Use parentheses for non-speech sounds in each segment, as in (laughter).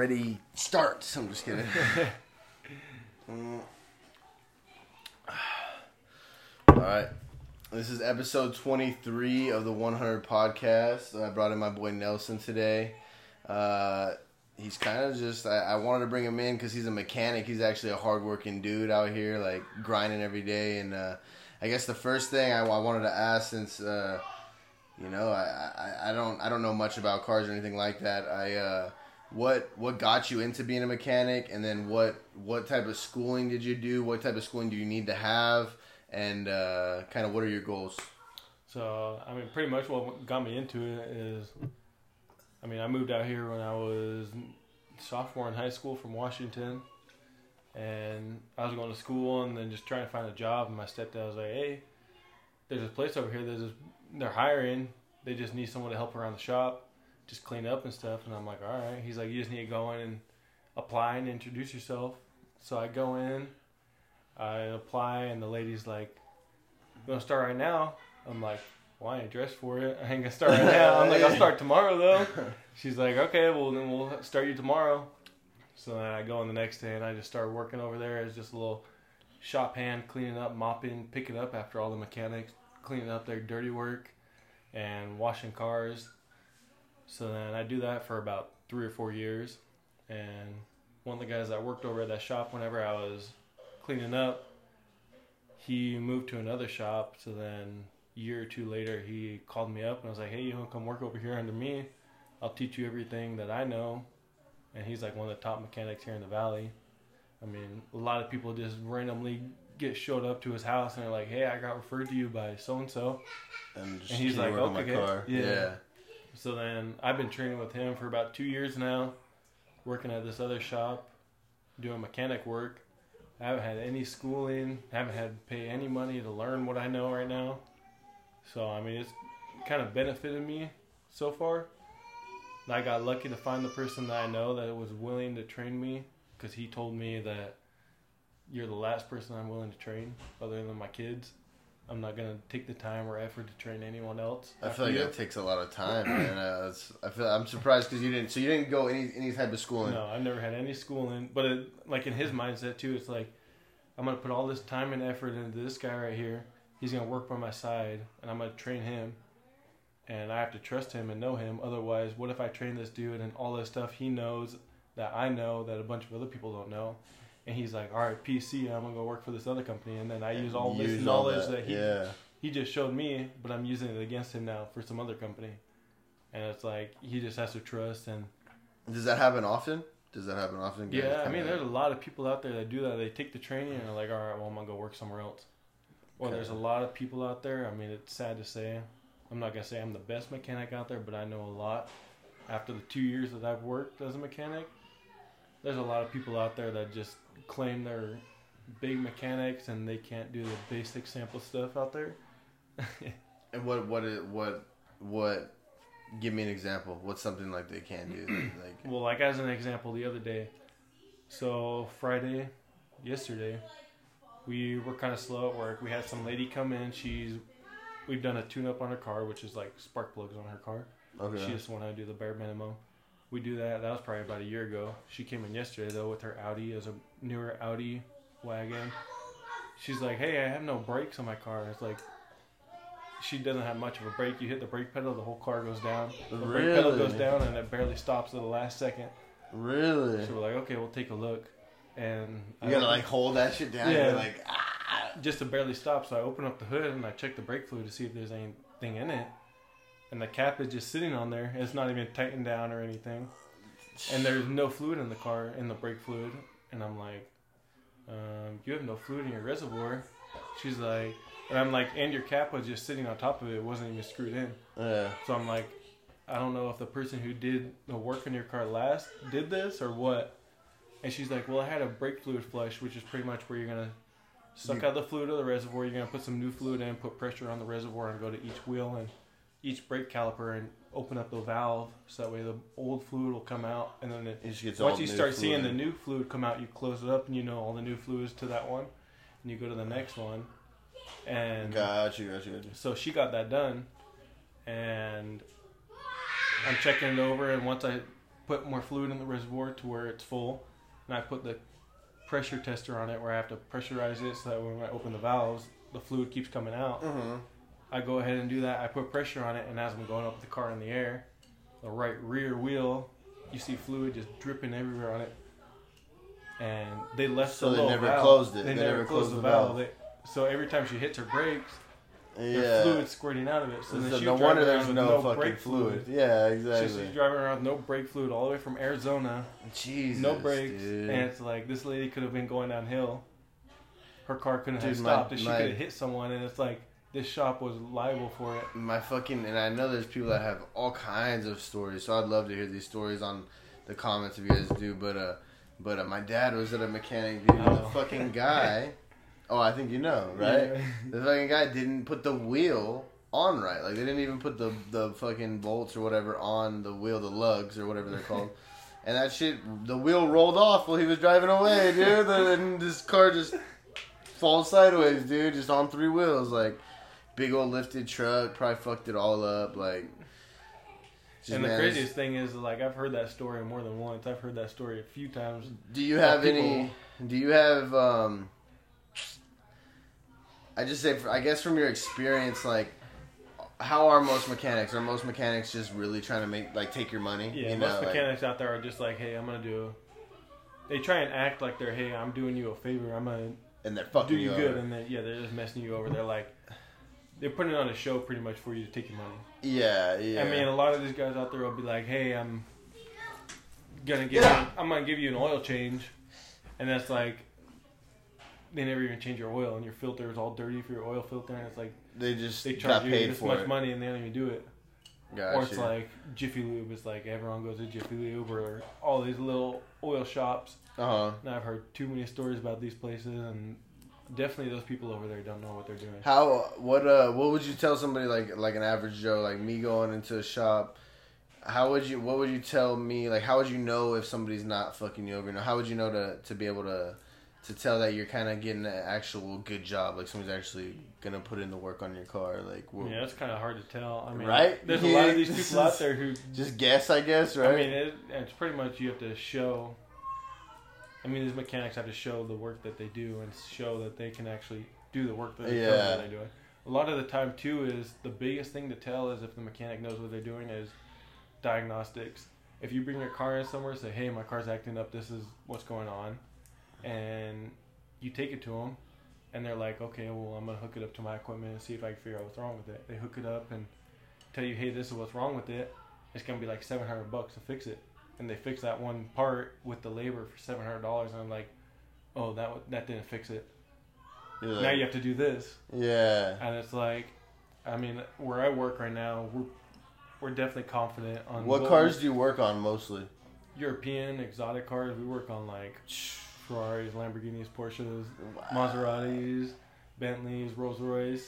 ready, start. I'm just kidding. (laughs) Mm. All right. This is episode 23 of the 100 podcast. I brought in my boy Nelson today. Uh, he's kind of just, I, I, wanted to bring him in because he's a mechanic. He's actually a hardworking dude out here, like grinding every day. And uh, I guess the first thing I, I wanted to ask, since, uh, you know, I, I, I, don't I don't know much about cars or anything like that. I uh, what what got you into being a mechanic, and then what what type of schooling did you do? What type of schooling do you need to have, and uh, kind of what are your goals? So I mean, pretty much what got me into it is, I mean, I moved out here when I was sophomore in high school from Washington, and I was going to school and then just trying to find a job. And my stepdad was like, "Hey, there's a place over here. There's they're hiring. They just need someone to help around the shop." Just clean up and stuff. And I'm like, all right. He's like, you just need to go in and apply and introduce yourself. So I go in, I apply, and the lady's like, you to start right now? I'm like, well, I ain't dressed for it. I ain't gonna start right now. I'm like, I'll start tomorrow though. (laughs) She's like, okay, well then we'll start you tomorrow. So then I go on the next day and I just start working over there as just a little shop hand, cleaning up, mopping, picking up after all the mechanics, cleaning up their dirty work, and washing cars. So then I do that for about three or four years. And one of the guys that worked over at that shop, whenever I was cleaning up, he moved to another shop. So then a year or two later, he called me up and I was like, hey, you want to come work over here under me? I'll teach you everything that I know. And he's like one of the top mechanics here in the valley. I mean, a lot of people just randomly get showed up to his house and they're like, "Hey, I got referred to you by so and so," and he's like, "Okay, yeah. yeah." So then I've been training with him for about two years now, working at this other shop, doing mechanic work. I haven't had any schooling, haven't had to pay any money to learn what I know right now. So I mean, it's kind of benefited me so far. I got lucky to find the person that I know that was willing to train me because he told me that you're the last person I'm willing to train other than my kids. I'm not gonna take the time or effort to train anyone else. I feel like you. that takes a lot of time, man. Uh, I feel I'm surprised because you didn't. So you didn't go any any type of schooling. No, I've never had any schooling. But it, like in his mindset too, it's like I'm gonna put all this time and effort into this guy right here. He's gonna work by my side, and I'm gonna train him. And I have to trust him and know him. Otherwise, what if I train this dude and all this stuff he knows that I know that a bunch of other people don't know? And he's like, "All right, PC, I'm gonna go work for this other company," and then I use all use this knowledge that, that, he yeah. he just showed me, but I'm using it against him now for some other company, and it's like he just has to trust. And does that happen often? Does that happen often? Yeah, I mean, there's a lot of people out there that do that. They take the training and they're like, "All right, well, I'm gonna go work somewhere else." Or okay. there's a lot of people out there. I mean, it's sad to say. I'm not gonna say I'm the best mechanic out there, but I know a lot. After the two years that I've worked as a mechanic, there's a lot of people out there that just claim they're big mechanics and they can't do the basic sample stuff out there. (laughs) and what what what what? Give me an example. What's something like they can do? like (clears throat) well, like as an example, the other day. So Friday, yesterday, we were kind of slow at work. We had some lady come in. She's we've done a tune up on her car, which is like spark plugs on her car. Okay. She just wanted to do the bare minimum we do that. That was probably about a year ago. She came in yesterday though with her Audi as a newer Audi wagon. She's like, "Hey, I have no brakes on my car." It's like she doesn't have much of a brake. You hit the brake pedal, the whole car goes down. The really? brake pedal goes down, and it barely stops at the last second. Really? So we're like, okay, we'll take a look. And you I gotta like hold that shit down. Yeah. like ah. Just to barely stop. So I open up the hood and I check the brake fluid to see if there's anything in it and the cap is just sitting on there. It's not even tightened down or anything. And there's no fluid in the car, in the brake fluid. And I'm like, um, you have no fluid in your reservoir. She's like, and I'm like, and your cap was just sitting on top of it. It wasn't even screwed in. Yeah. So I'm like, I don't know if the person who did the work on your car last did this or what. And she's like, well, I had a brake fluid flush, which is pretty much where you're gonna suck out the fluid of the reservoir. You're gonna put some new fluid in, put pressure on the reservoir, and go to each wheel and each brake caliper and open up the valve so that way the old fluid will come out and then it, it once you start seeing the new fluid come out you close it up and you know all the new fluids to that one and you go to the next one and gotcha, gotcha, gotcha. so she got that done and I'm checking it over and once I put more fluid in the reservoir to where it's full, and I put the pressure tester on it where I have to pressurize it so that when I open the valves, the fluid keeps coming out. Mm-hmm. I go ahead and do that. I put pressure on it, and as I'm going up with the car in the air, the right rear wheel, you see fluid just dripping everywhere on it. And they left So the they never valve. closed it. They, They never, never closed, closed the valve. valve. They, so every time she hits her brakes, Yeah. fluid squirting out of it. So then So no wonder there's around no, fucking brake fluid. Yeah, exactly. So she's driving around with no brake fluid all the way from Arizona, Jesus, no brakes, dude. and it's like this lady could have been going downhill. Her car couldn't have Dude, my- stopped, and she could have hit someone, and it's like this shop was liable for it. my fucking and I know there's people that have all kinds of stories, so I'd love to hear these stories on the comments if you guys do. But uh, but uh, my dad was at a mechanic, dude. The Oh. fucking guy. (laughs) oh, I think you know, right? Yeah. The fucking guy didn't put the wheel on right. Like they didn't even put the the fucking bolts or whatever on the wheel, the lugs or whatever they're called. (laughs) And that shit, the wheel rolled off while he was driving away, dude. And this car just falls sideways, dude, just on three wheels, like big old lifted truck. Probably fucked it all up, like. just, and the man, craziest thing is, like, I've heard that story more than once. I've heard that story a few times. Do you have people- any? Do you have? um I just say, I guess from your experience, like, how are most mechanics? Are most mechanics just really trying to make like take your money? Yeah, you most know, like- mechanics out there are just like, hey, I'm gonna do. They try and act like they're, hey, I'm doing you a favor. I'm gonna and they're fucking do you over. good, and then yeah, they're just messing you over. They're like, they're putting on a show pretty much for you to take your money. Yeah, yeah. I mean, a lot of these guys out there will be like, "Hey, I'm gonna give you, I'm gonna give you an oil change," and that's like, they never even change your oil, and your filter is all dirty for your oil filter, and it's like they just they charge you this much it. money, and they don't even do it. Gotcha. Or it's like Jiffy Lube. It's like everyone goes to Jiffy Lube or all these little oil shops. uh huh. And I've heard too many stories about these places, and definitely those people over there don't know what they're doing. How what uh what would you tell somebody like like an average Joe like me going into a shop? How would you what would you tell me like how would you know if somebody's not fucking you over? You know how would you know to to be able to to tell that you're kind of getting an actual good job like somebody's actually gonna put in the work on your car like what, Yeah, it's kind of hard to tell. I mean, Right? There's a lot of these (laughs) people out there who just guess I guess right? I mean, it, it's pretty much you have to show. I mean, these mechanics have to show the work that they do and show that they can actually do the work that they Yeah. that they're doing. A lot of the time, too, is the biggest thing to tell is if the mechanic knows what they're doing is diagnostics. If you bring your car in somewhere, say, "Hey, my car's acting up. This is what's going on," and you take it to them, and they're like, "Okay, well, I'm gonna hook it up to my equipment and see if I can figure out what's wrong with it." They hook it up and tell you, "Hey, this is what's wrong with it." It's gonna be like seven hundred bucks to fix it, and they fix that one part with the labor for seven hundred dollars, and I'm like, "Oh, that that didn't fix it. You're now you have to do this," yeah. and it's like, I mean, where I work right now, we're we're definitely confident on What we- cars do you work on mostly? European exotic cars. We work on like Ferraris, Lamborghinis, Porsches, Maseratis, Bentleys, Rolls Royce.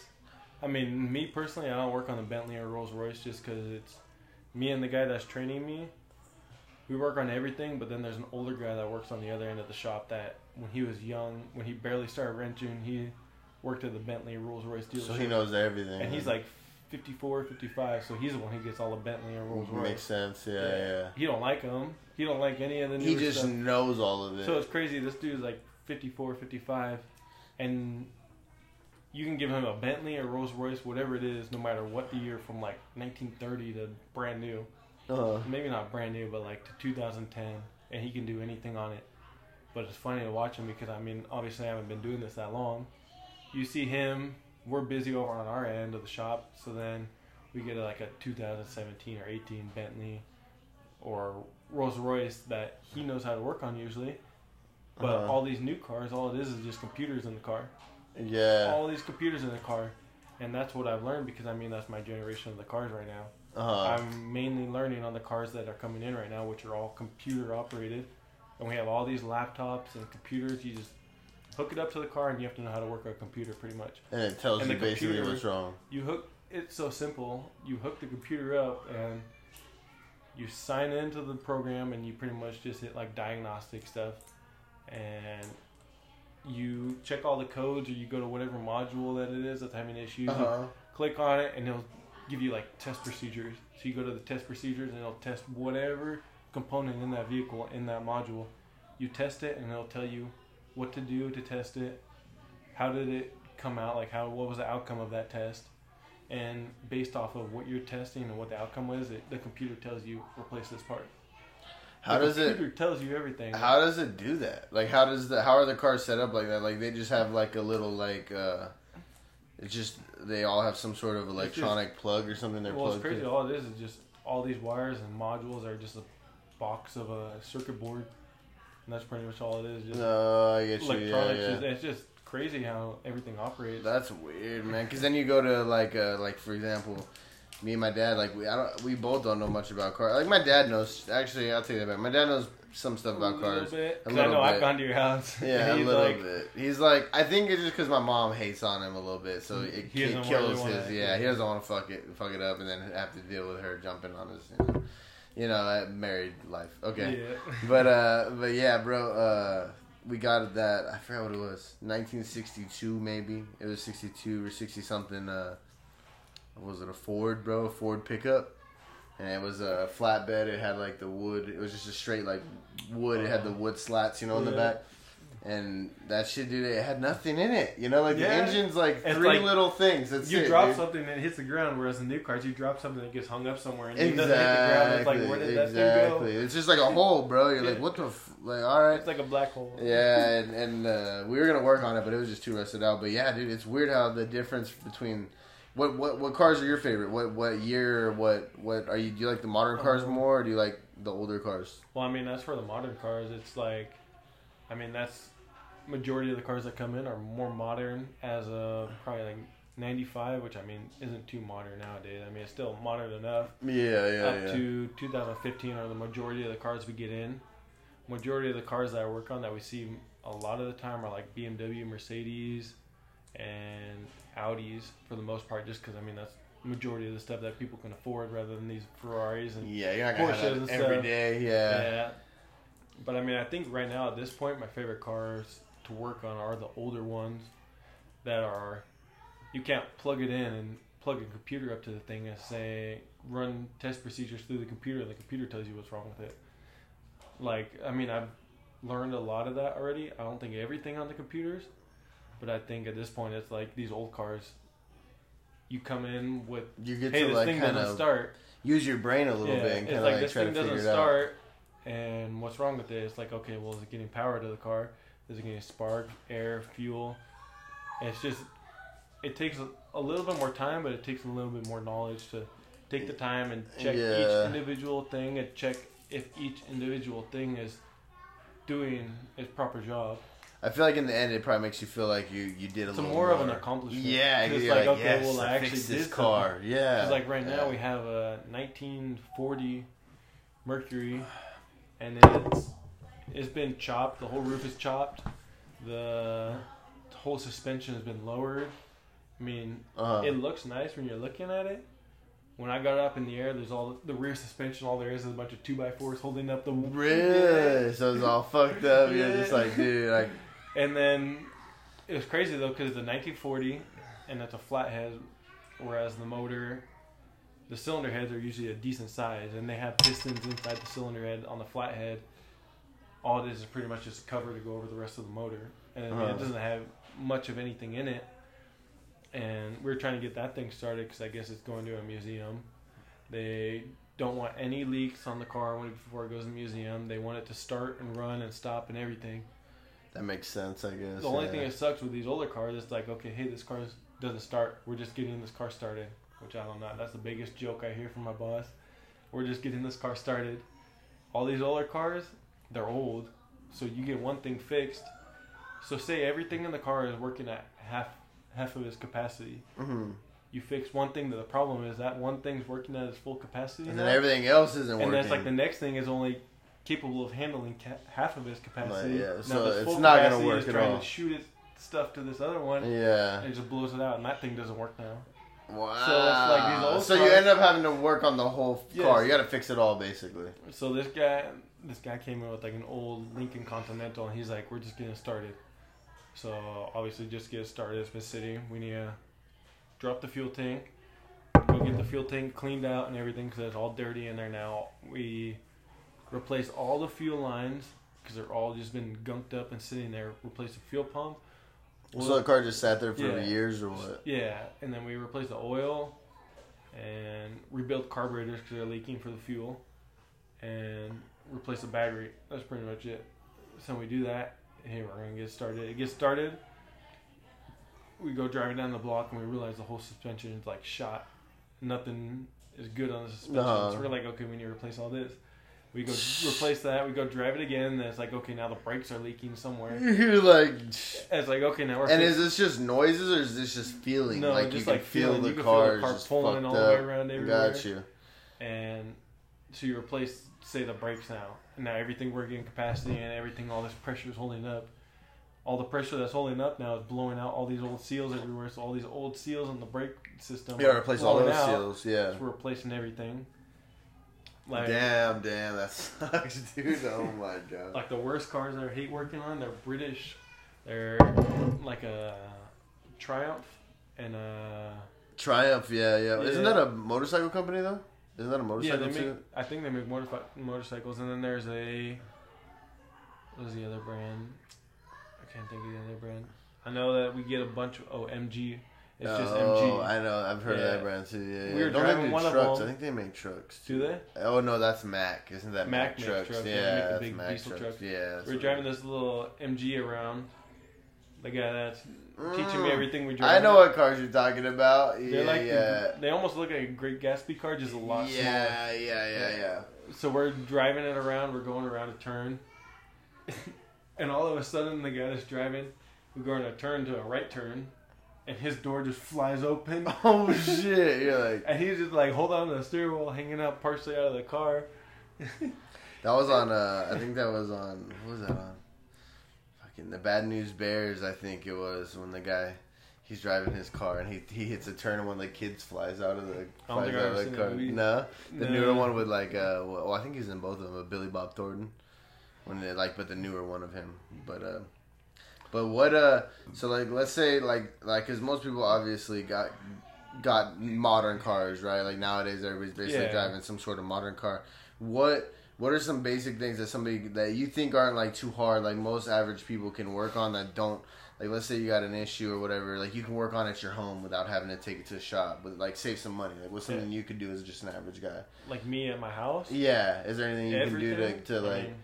I mean, me personally, I don't work on the Bentley or Rolls Royce just because it's me and the guy that's training me. We work on everything, but then there's an older guy that works on the other end of the shop that when he was young, when he barely started wrenching, he worked at the Bentley Rolls Royce dealership. So he knows everything. and he's like 54, 55, so he's the one who gets all the Bentley and Rolls Royce. makes sense. Yeah, yeah. He don't like them. He don't like any of the new He just stuff. knows all of it. So it's crazy. This dude's like 54, 55, and you can give him a Bentley or Rolls Royce, whatever it is, no matter what the year, from like 1930 to brand new. Uh-huh. Maybe not brand new, but like to 2010, and he can do anything on it. But it's funny to watch him because I mean, obviously, I haven't been doing this that long. You see him. We're busy over on our end of the shop, so then we get like a 2017 or 18 Bentley or Rolls Royce that he knows how to work on usually. But Uh-huh. all these new cars, all it is is just computers in the car. Yeah. All these computers in the car, and that's what I've learned because I mean that's my generation of the cars right now. Uh-huh. I'm mainly learning on the cars that are coming in right now, which are all computer operated, and we have all these laptops and computers. You just hook it up to the car, and you have to know how to work a computer pretty much. and it tells and you basically computer- what's wrong. You hook it's so simple. You hook the computer up and you sign into the program, and you pretty much just hit like diagnostic stuff, and you check all the codes, or you go to whatever module that it is that's having issues. Uh-huh. click on it and it'll give you like test procedures. So you go to the test procedures and it'll test whatever component in that vehicle in that module. You test it, and it'll tell you what to do to test it. How did it come out? Like how what was the outcome of that test? And based off of what you're testing and what the outcome was, it, the computer tells you replace this part. How the does it? computer tells you everything. How does it do that? Like, how does the how are the cars set up like that? Like, they just have like a little like uh, it's just they all have some sort of electronic plug or something they're well, it's plugged crazy. to. All it is is just all these wires and modules are just a box of a circuit board, and that's pretty much all it is. Just No, I get you. Yeah, electronics. yeah. It's, it's just crazy how everything operates. That's weird, man. Because then you go to like, uh, like for example, me and my dad, like we, I don't, we both don't know much about cars. Like my dad knows. Actually, I'll tell you that. back. My dad knows some stuff about cars. a little bit. A I know I've gone to your house. (laughs) Yeah, a he's little like, bit. He's like, I think it's just because my mom hates on him a little bit, so it, He it kills really his. Yeah, he doesn't want to fuck it, fuck it up, and then have to deal with her jumping on his, you know, you know, that married life. Okay, Yeah. but uh, but yeah, bro, uh, we got that. I forgot what it was. 1962, maybe it was 62 or 60 something. Uh, was it a Ford, bro? A Ford pickup. And it was a flatbed. It had like the wood. It was just a straight like wood. It had the wood slats, you know, in the back. And that shit, dude, it had nothing in it. You know, like Yeah. the engine's like It's three like little things. That's You it, drop dude. something and it hits the ground, whereas in new cars, you drop something that gets hung up somewhere and it doesn't hit the ground. It's Exactly. like, where did that exactly. thing go? It's just like a hole, bro. You're like, what the, f-? like, all right. It's like a black hole. Yeah, (laughs) and, and uh, we were gonna work on it, but it was just too rusted out. But yeah, dude, it's weird how the difference between what what what cars are your favorite? What what year? What what are you? Do you like the modern cars Um, more, or do you like the older cars? Well, I mean, as for the modern cars. It's like, I mean, that's majority of the cars that come in are more modern as of probably like 95, which I mean isn't too modern nowadays. I mean, it's still modern enough. Yeah, yeah, Up to 2015 are the majority of the cars we get in. Majority of the cars that I work on that we see a lot of the time are like BMW, Mercedes, and Audis for the most part, just because I mean that's majority of the stuff that people can afford rather than these Ferraris and yeah. You're not gonna have that every day. Yeah. yeah. But I mean, I think right now at this point, my favorite cars to work on are the older ones that are you can't plug it in and plug a computer up to the thing and say run test procedures through the computer. and The computer tells you what's wrong with it. Like I mean, I've learned a lot of that already. I don't think everything on the computers, but I think at this point it's like these old cars. You come in with You get hey, to this like thing kind doesn't of start. use your brain a little Yeah, bit and it's kind of like like, this thing doesn't out. start, and what's wrong with it? It's like okay, well, is it getting power to the car? Is it getting spark, air, fuel? And it's just it takes a, a little bit more time, but it takes a little bit more knowledge to take the time and check Yeah. each individual thing and check if each individual thing is doing its proper job. I feel like in the end, it probably makes you feel like you you did a It's little more of an accomplishment. Yeah, it's like, like, okay, yes, well, I I actually fixed did this something. car. Yeah. Because like right now we have a 1940 Mercury, and it's it's been chopped. The whole roof is chopped. The whole suspension has been lowered. I mean, Uh-huh. it looks nice when you're looking at it. When I got it up in the air, there's all the rear suspension. All there is is a bunch of two by fours holding up the Really? So it's all fucked up. You're just like, dude, like, And then it was crazy though because it's a 1940 and it's a flathead, whereas the motor, the cylinder heads are usually a decent size and they have pistons inside the cylinder head on the flathead. All it is is pretty much just cover to go over the rest of the motor, and Uh-huh. it doesn't have much of anything in it. And we are trying to get that thing started because I guess it's going to a museum. They don't want any leaks on the car before it goes to the museum. They want it to start and run and stop and everything. That makes sense, I guess. The only yeah. thing that sucks with these older cars is like, okay, hey, this car doesn't start. We're just getting this car started, which I don't know. That's the biggest joke I hear from my boss. We're just getting this car started. All these older cars, they're old, so you get one thing fixed. So say everything in the car is working at half half of its capacity. Mhm. You fix one thing, the problem is that one thing's working at its full capacity, And now, then everything else isn't and working. that's like the next thing is only capable of handling ca- half of its capacity. yeah, Now so it's not gonna work at trying all. to shoot its stuff to this other one, yeah. and it just blows it out, and that thing doesn't work now. Wow. So it's like these old So you end up having to work on the whole Yes. car. You got to fix it all, basically. So this guy, this guy came in with like an old Lincoln Continental, and he's like, "We're just getting started." So obviously, just get started. It's been sitting. We need to drop the fuel tank, go get the fuel tank cleaned out and everything because it's all dirty in there now. We replace all the fuel lines because they're all just been gunked up and sitting there. Replace the fuel pump. so the car just sat there for Yeah. years or what? Yeah, and then we replaced the oil and rebuilt carburetors because they're leaking for the fuel, and replace the battery. That's pretty much it. So we do that. Hey, we're gonna get started. It gets started. We go driving down the block and we realize the whole suspension is like shot. Nothing is good on the suspension. Uh-huh. So we're like, okay, we need to replace all this. We go replace that. We go drive it again. And it's like, okay, now the brakes are leaking somewhere. (laughs) You're like, And it's like, okay, now we're and fix- is this just noises or is this just feeling? No, like just you can like feel feeling. the You can feel car the car just pulling fucked all the way up. around everywhere. Got you. and so you replace say the brakes now and now everything we're getting capacity and everything all this pressure is holding up all the pressure that's holding up now is blowing out all these old seals everywhere so all these old seals on the brake system Yeah, replace all blowing those out. seals. Yeah. so we're replacing everything like damn, damn, that (laughs) sucks, dude. Oh my god. like the worst cars I hate working on they're British they're like a Triumph and a Triumph, yeah, yeah. Isn't that a motorcycle company though? Isn't that a yeah motorcycle they make too? I think they make motorfi- motorcycles and then there's a what was the other brand I can't think of the other brand I know that we get a bunch of oh MG it's just oh, MG I know. I've heard of that brand too. Yeah, yeah. We were Don't driving they do one of trucks? them. I think they make trucks. do they Oh no, that's Mack. Isn't that Mack, Mack trucks? trucks, yeah, Yeah, they make the that's big Mack diesel trucks. trucks. Yeah. we were driving this little MG around the guy that's is. teaching me Mm. everything we drive I know what cars you're talking about. they're Yeah, like the- they almost look like a Great Gatsby car just a lot smaller yeah, yeah, yeah, yeah. So we're driving it around. We're going around a turn, (laughs) and all of a sudden, the guy that's driving, we go in a turn to a right turn, and his door just flies open, (laughs) Oh shit! You're like and he's just like, hold on to the steering wheel, hanging out partially out of the car. (laughs) that was on. Uh, I think that was on. What was that on? Fucking the Bad News Bears. I think it was when the guy. He's driving his car and he he hits a turn and one of the kids flies out of the I don't flies out of the car. No, the No. newer one with like uh well I think he's in both of them. Billy Bob Thornton, when they like but the newer one of him. But uh, but what uh so like let's say like like because most people obviously got got modern cars right like nowadays everybody's basically Yeah. driving some sort of modern car. What what are some basic things that somebody that you think aren't like too hard like most average people can work on that don't like let's say you got an issue or whatever like you can work on it at your home without having to take it to a shop but like save some money like what's something you could do as just an average guy Like me at my house. yeah is there anything you can do Everything? to, to I like mean,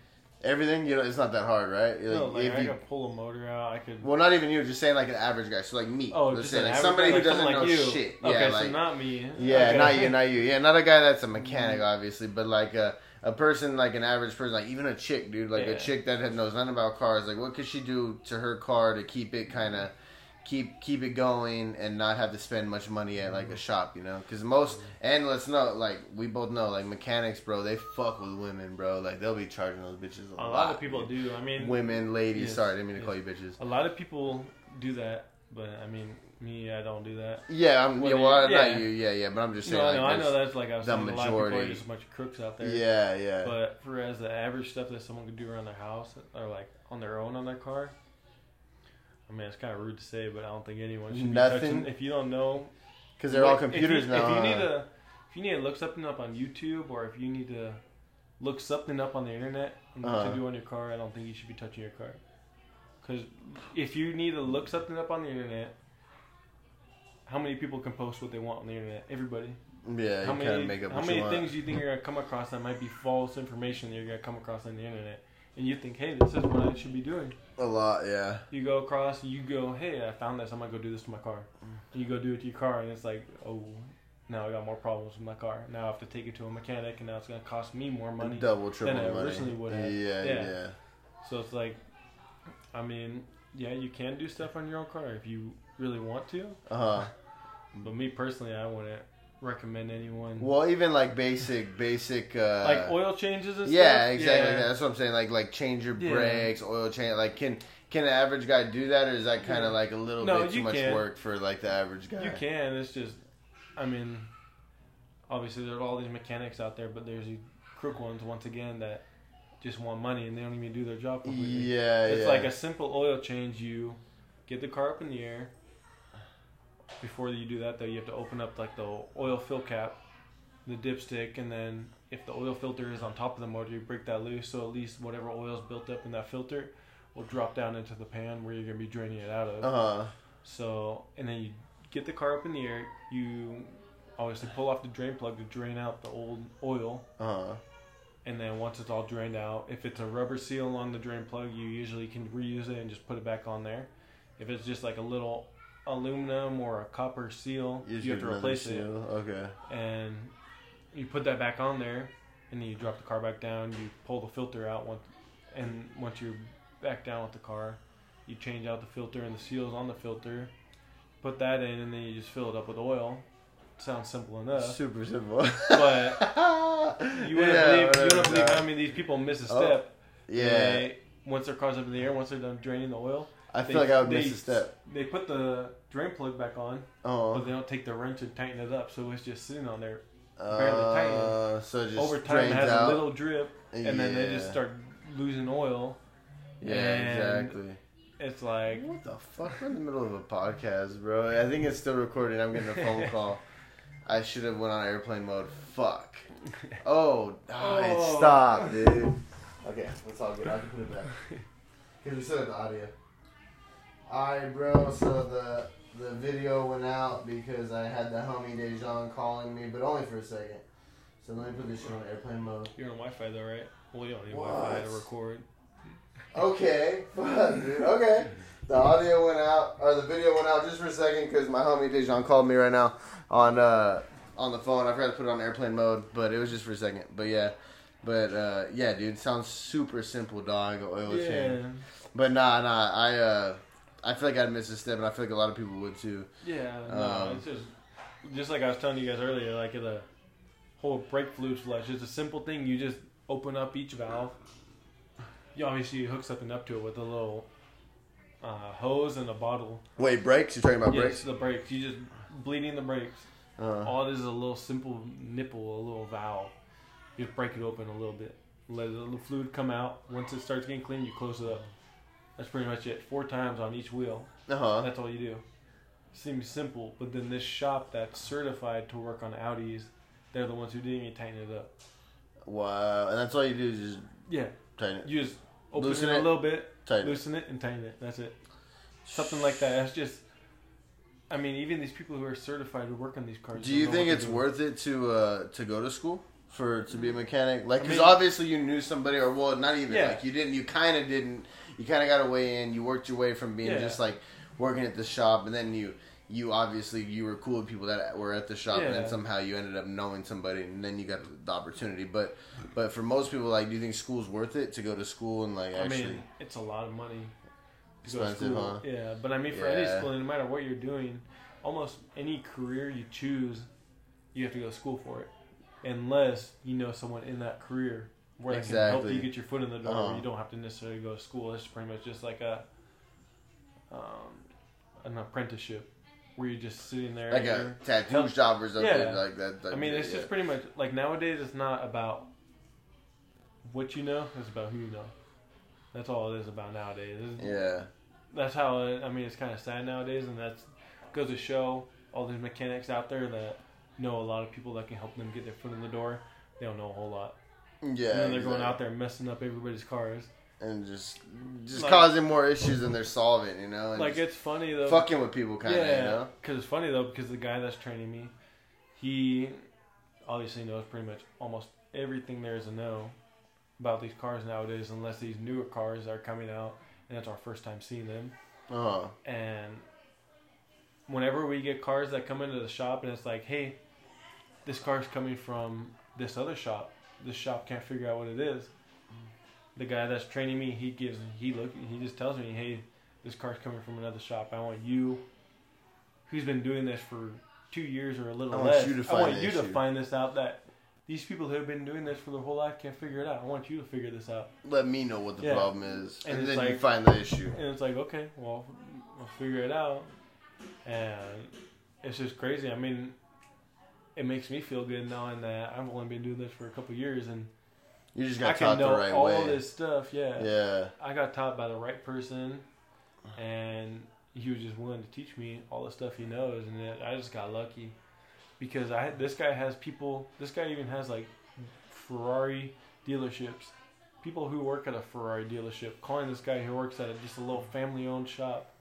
everything you know it's not that hard right no, Like, like if I you- could pull a motor out. I could. well, not even you. Just saying like an average guy. So like me. oh, just say an like somebody guy, who like doesn't someone know like you. shit. Okay, yeah, so like not me. yeah, Okay. not you, not you. Yeah, not a guy that's a mm-hmm. mechanic, obviously, but like a a person, like an average person, like even a chick, dude, like Yeah. a chick that knows nothing about cars. Like, what could she do to her car to keep it kind of keep keep it going and not have to spend much money at like a mm-hmm. shop, you know? Because most mm-hmm. and let's know, like we both know, like mechanics, bro, they fuck with women, bro. Like they'll be charging those bitches a, A lot. lot of people dude. do. I mean, Women, ladies. Yes, sorry, I didn't mean to yes. call you bitches. a lot of people do that, but I mean, me, I don't do that. Yeah, I'm. Yeah, well, yeah. not you. Yeah, yeah, but I'm just saying. No, like, no, I know that's like I was the saying. A lot of people are majority. just a bunch of crooks out there. Yeah, yeah. But for as the average stuff that someone could do around their house or like on their own on their car, I mean, it's kind of rude to say, but I don't think anyone should Nothing? be touching. If you don't know, Because they're all like, if computers you, now. If you need to, if you need to look something up on YouTube or if you need to look something up on the internet Uh-huh. to do on your car, I don't think you should be touching your car. Because if you need to look something up on the internet, how many people can post what they want on the internet? Everybody. yeah, how many make up how many want. things do you think you're gonna come across that might be false information that you're gonna come across on the internet? And you think, hey, this is what I should be doing. A lot, yeah. You go across, you go, hey, I found this. I'm gonna go do this to my car. Mm. You go do it to your car, and it's like, oh, now I got more problems with my car. Now I have to take it to a mechanic, and now it's gonna cost me more money. Double, triple than I money. originally would have. Yeah, Yeah. yeah. So it's like, I mean, yeah, you can do stuff on your own car if you really want to. Uh huh. But me personally, I wouldn't recommend anyone Well, even like basic, basic. Uh, like oil changes and Yeah, stuff. exactly. Yeah. That's what I'm saying. Like, like change your Yeah. brakes, oil change. Like, can can an average guy do that, or is that kind Yeah. of like a little No, bit too much can. work for like the average guy? You can. It's just, I mean, obviously there are all these mechanics out there, but there's these crook ones once again that just want money and they don't even do their job completely. Yeah, It's yeah. like a simple oil change. You get the car up in the air. Before you do that, though, you have to open up like the oil fill cap, the dipstick, and then if the oil filter is on top of the motor, you break that loose, so at least whatever oil's built up in that filter will drop down into the pan where you're gonna be draining it out of. Uh huh. So, and then you get the car up in the air. You obviously pull off the drain plug to drain out the old oil. Uh huh. And then once it's all drained out, if it's a rubber seal on the drain plug, you usually can reuse it and just put it back on there. If it's just like a little aluminum or a copper seal, you, have to replace it. Okay. And you put that back on there, and then you drop the car back down. You pull the filter out, once, and once you're back down with the car, you change out the filter and the seals on the filter. Put that in, and then you just fill it up with oil. Sounds simple enough. Super simple. But (laughs) you wouldn't Yeah, believe, you wouldn't believe how many these people miss a Oh, step. Yeah. They, once their car's up in the air, once they're done draining the oil, I feel like I would they- miss a step. they put the drain plug back on, but Oh. they don't take the wrench and tighten it up, so it's just sitting on there. Uh, barely tightened. so it just Over time, it has out. a little drip, and then they just start losing oil. Yeah, exactly. It's like, What the fuck? We're in the middle of a podcast, bro. I think it's still recording. I'm getting a phone (laughs) call. I should have went on airplane mode. Fuck. (laughs) Oh, oh, it stopped, dude. Okay, that's all good. I can put it back. (laughs) Because we still have the audio. Alright, bro. So the the video went out because I had the homie Dejan calling me, but only for a second. So let me put this shit on airplane mode. you're on Wi-Fi though, right? Well, you don't need What? Wi-Fi to record. Okay, (laughs) fuck, dude. Okay. The audio went out, or the video went out just for a second because my homie Dejan called me right now on uh on the phone. I forgot to put it on airplane mode, but it was just for a second. But yeah, but uh yeah, dude, sounds super simple, dog. Oil change. But nah, nah. I uh I feel like I'd miss a step, and I feel like a lot of people would too. yeah. No, Um, it's just just like I was telling you guys earlier, like the whole brake fluid flush. It's a simple thing. You just open up each valve. You obviously hook something up to it with a little uh, hose and a bottle. Wait, brakes? You're talking about yes, brakes? the brakes. You just bleeding the brakes. Uh, All it is is a little simple nipple, a little valve. You just break it open a little bit. Let the fluid come out. Once it starts getting clean, you close it up. That's pretty much it. Four times on each wheel. uh huh. That's all you do. Seems simple, but then this shop that's certified to work on Audis, they're the ones who didn't even tighten it up. Wow, and that's all you do is just Yeah, tighten it, you just open Loosen it a little bit, tighten loosen it, and tighten it. That's it. Something like that. That's just. I mean, even these people who are certified to work on these cars. Do you think it's worth it to uh to go to school for to be a mechanic? Like, I because mean- obviously you knew somebody, or well, not even Yeah. like you didn't. You kind of didn't. You kind of got a way in. You worked your way from being Yeah. just like working at the shop, and then you you obviously you were cool with people that were at the shop, and then somehow you ended up knowing somebody, and then you got the opportunity. But but for most people, like, do you think school's worth it to go to school and like I actually? mean, it's a lot of money. to to Expensive, huh? Yeah, but I mean, for any school, no matter what you're doing, almost any career you choose, you have to go to school for it, unless you know someone in that career where they can help you get your foot in the door. Uh-huh. Where you don't have to necessarily go to school. It's pretty much just like a um, an apprenticeship where you're just sitting there. like a tattoo help- shop or something Yeah. like that. I mean, it's yeah. just pretty much like nowadays. It's not about what you know; it's about who you know. That's all it is about nowadays. It's- yeah. That's how it, I mean. It's kind of sad nowadays, and that's goes to show all these mechanics out there that know a lot of people that can help them get their foot in the door. They don't know a whole lot, Yeah, and they're going out there messing up everybody's cars. and just just Like- causing more issues than they're solving, you know. And Like it's funny though. fucking with people, kind of, yeah, you know. because it's funny though because the guy that's training me, he obviously knows pretty much almost everything there is to know about these cars nowadays, unless these newer cars are coming out, and that's our first time seeing them. Uh huh. And whenever we get cars that come into the shop, and it's like, hey, this car's coming from this other shop. This shop can't figure out what it is. The guy that's training me, he gives, he look, he just tells me, hey, this car's coming from another shop. I want you, who's been doing this for two years or a little I want less. you to I find want the you to find this out. That these people who have been doing this for their whole life can't figure it out. I want you to figure this out. Let me know what the Yeah. problem is, And and, then you find the issue. And it's like, okay, well, we'll figure it out. And it's just crazy. I mean, it makes me feel good knowing that I've only been doing this for a couple years and You just I got can taught know the right all way. this stuff. Yeah. Yeah. I got taught by the right person, and he was just willing to teach me all the stuff he knows, and it, I just got lucky because I this guy has people. This guy even has like Ferrari dealerships. People who work at a Ferrari dealership calling this guy who works at a, just a little family-owned shop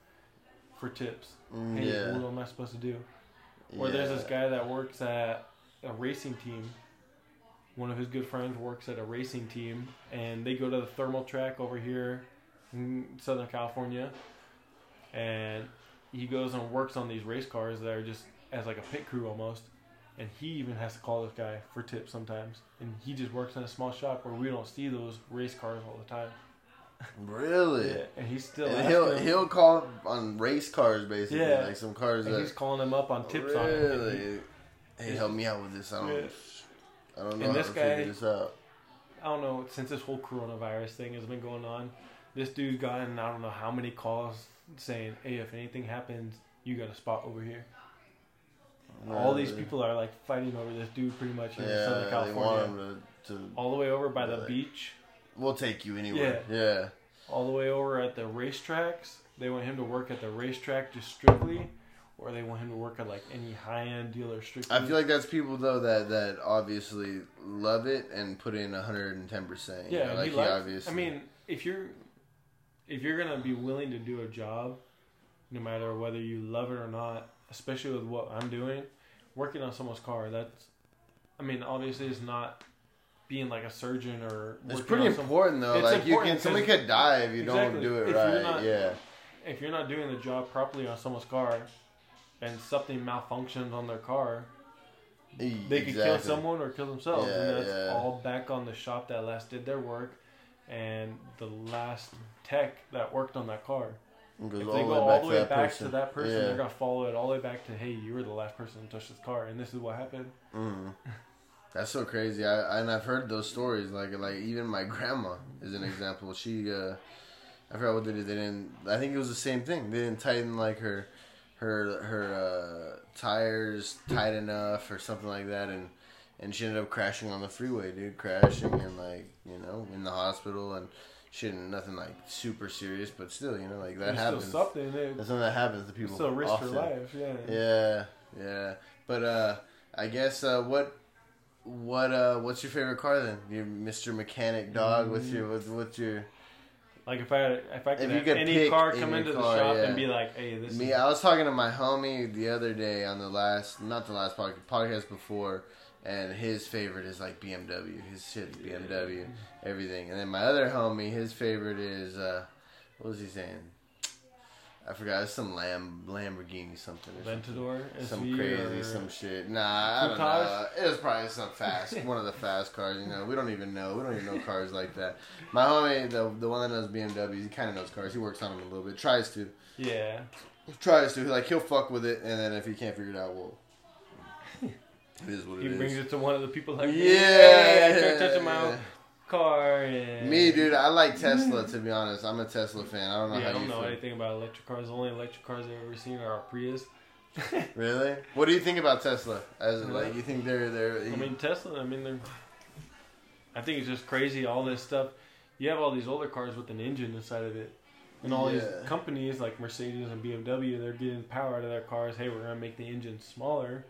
for tips. Mm, Hey, yeah. what am I supposed to do? Or there's this guy that works at a racing team. One of his good friends works at a racing team, and they go to the thermal track over here in Southern California, and he goes and works on these race cars that are just as like a pit crew almost. And he even has to call this guy for tips sometimes. And he just works in a small shop where we don't see those race cars all the time. Really? Yeah, and he's still And he'll him- he'll call on race cars basically, Yeah. like some cars and that he's calling him up on tips on it. He- really. Hey, help me out with this. I don't. Yeah. I don't know And this guy- this out. I don't know, since this whole coronavirus thing has been going on, this dude's gotten I don't know how many calls saying, Hey, if anything happens, you got a spot over here. All these people are like fighting over this dude pretty much in Yeah, Southern California. to, to. All the way over by the Really? beach, We'll take you anywhere. Yeah. all the way over at the racetracks. They want him to work at the racetrack just strictly, or they want him to work at like any high end dealer strictly. I feel like that's people though that that obviously love it and put in hundred and ten percent. yeah, know, like he he likes, obviously. I mean, if you're if you're gonna be willing to do a job, no matter whether you love it or not, especially with what I'm doing, working on someone's car, that's I mean, obviously it's not being like a surgeon or it's pretty important though. It's like you important can, somebody could die if you Exactly. don't do it If you're right. not- yeah. if you're not doing the job properly on someone's car and something malfunctions on their car, they could kill someone or kill themselves. Yeah, and that's yeah. all back on the shop that last did their work and the last tech that worked on that car. It goes If all they the go way all back the to way that back to that person, Yeah. they're gonna follow it all the way back to hey, you were the last person to touch this car, and this is what happened. Mm. (laughs) That's so crazy. I and I've heard those stories. Like like even my grandma is an example. She uh, I forgot what they did. They didn't. I think it was the same thing. They didn't tighten like her her her uh, tires tight enough or something like that, and and she ended up crashing on the freeway, dude. Crashing and like you know in the hospital and shit. And nothing like super serious, but still, you know, like that There's happens. something. That's something that happens to people. still risk often. for life. Yeah. Yeah, yeah. But uh I guess uh what what uh what's your favorite car then? Your Mr. Mechanic dog with your with with your Like if I if I could If you could any car any come into the shop yeah. and be like, hey, this me is I was talking to my homie the other day on the last not the last podcast podcast before and his favorite is like BMW. His shit is BMW, everything. And then my other homie, his favorite is uh what was he saying? I forgot. It's some Lam Lamborghini something. Or something. Ventador, some crazy, some shit. Nah, I don't know. It was probably some fast, (laughs) one of the fast cars. You know, we don't even know. We don't even know cars like that. My homie, the the one that knows BMWs, he kind of knows cars. He works on them a little bit. Tries to, Yeah. tries to. Like he'll fuck with it, and then if he can't figure it out, well, (laughs) it is what it He is. brings it to one of the people like, yeah, hey, I tried touching my own car. And Me, dude, I like Tesla. Mm. To be honest, I'm a Tesla fan. I don't know Yeah, I don't you know feel. anything about electric cars. The only electric cars I've ever seen are Prius. (laughs) Really? What do you think about Tesla? As like, you think they're they're? I mean, Tesla. I mean, they're. I think it's just crazy. All this stuff. You have all these older cars with an engine inside of it, and all these companies like Mercedes and BMW, they're getting power out of their cars. Hey, we're gonna make the engine smaller,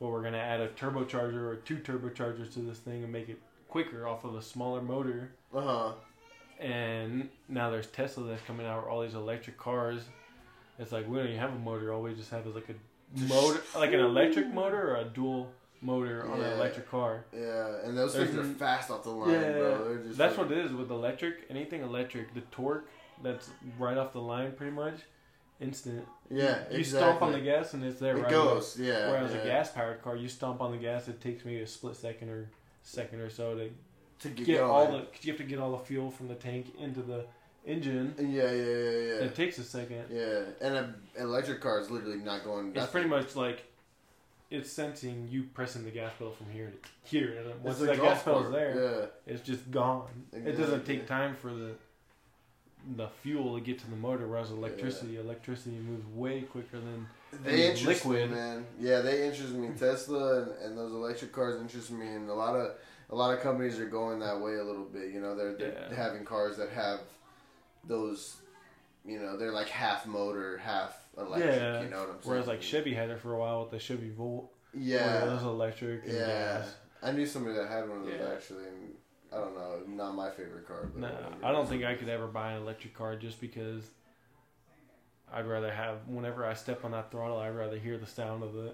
but we're gonna add a turbocharger or two turbochargers to this thing and make it quicker off of a smaller motor. uh huh. And now there's Tesla that's coming out with all these electric cars. It's like we don't even have a motor. All we just have is like a motor, like an electric motor or a dual motor on Yeah. an electric car. Yeah, and those There's things are fast off the line, Yeah, bro. They're just That's like- what it is with electric. Anything electric, the torque that's right off the line, pretty much instant. Yeah, You exactly. stomp on the gas and it's there It right goes, away. yeah. Whereas yeah. a gas powered car, you stomp on the gas, it takes maybe a split second or second or so to to get, get all the. Cause you have to get all the fuel from the tank into the engine. Yeah, yeah, yeah, yeah. It takes a second. Yeah, and an electric car is literally not going. It's nothing. pretty much like it's sensing you pressing the gas pedal from here to here, and once that gas pedal's cart, there, it's just gone. It doesn't take time for the the fuel to get to the motor, whereas electricity, electricity moves way quicker than Yeah, they and interest liquid. me, man. Yeah, they interest me. Tesla and, and those electric cars interest me, and a lot of a lot of companies are going that way a little bit. You know, they're, they're Yeah. having cars that have those. You know, they're like half motor, half electric. Yeah. You know what I'm saying? whereas like Chevy had it for a while with the Chevy Volt. Yeah. where it was electric and Yeah. gas. I knew somebody that had one of those Yeah. actually, and I don't know, not my favorite car. But No, whatever. I don't think I could ever buy an electric car just because I'd rather have whenever I step on that throttle, I'd rather hear the sound of the,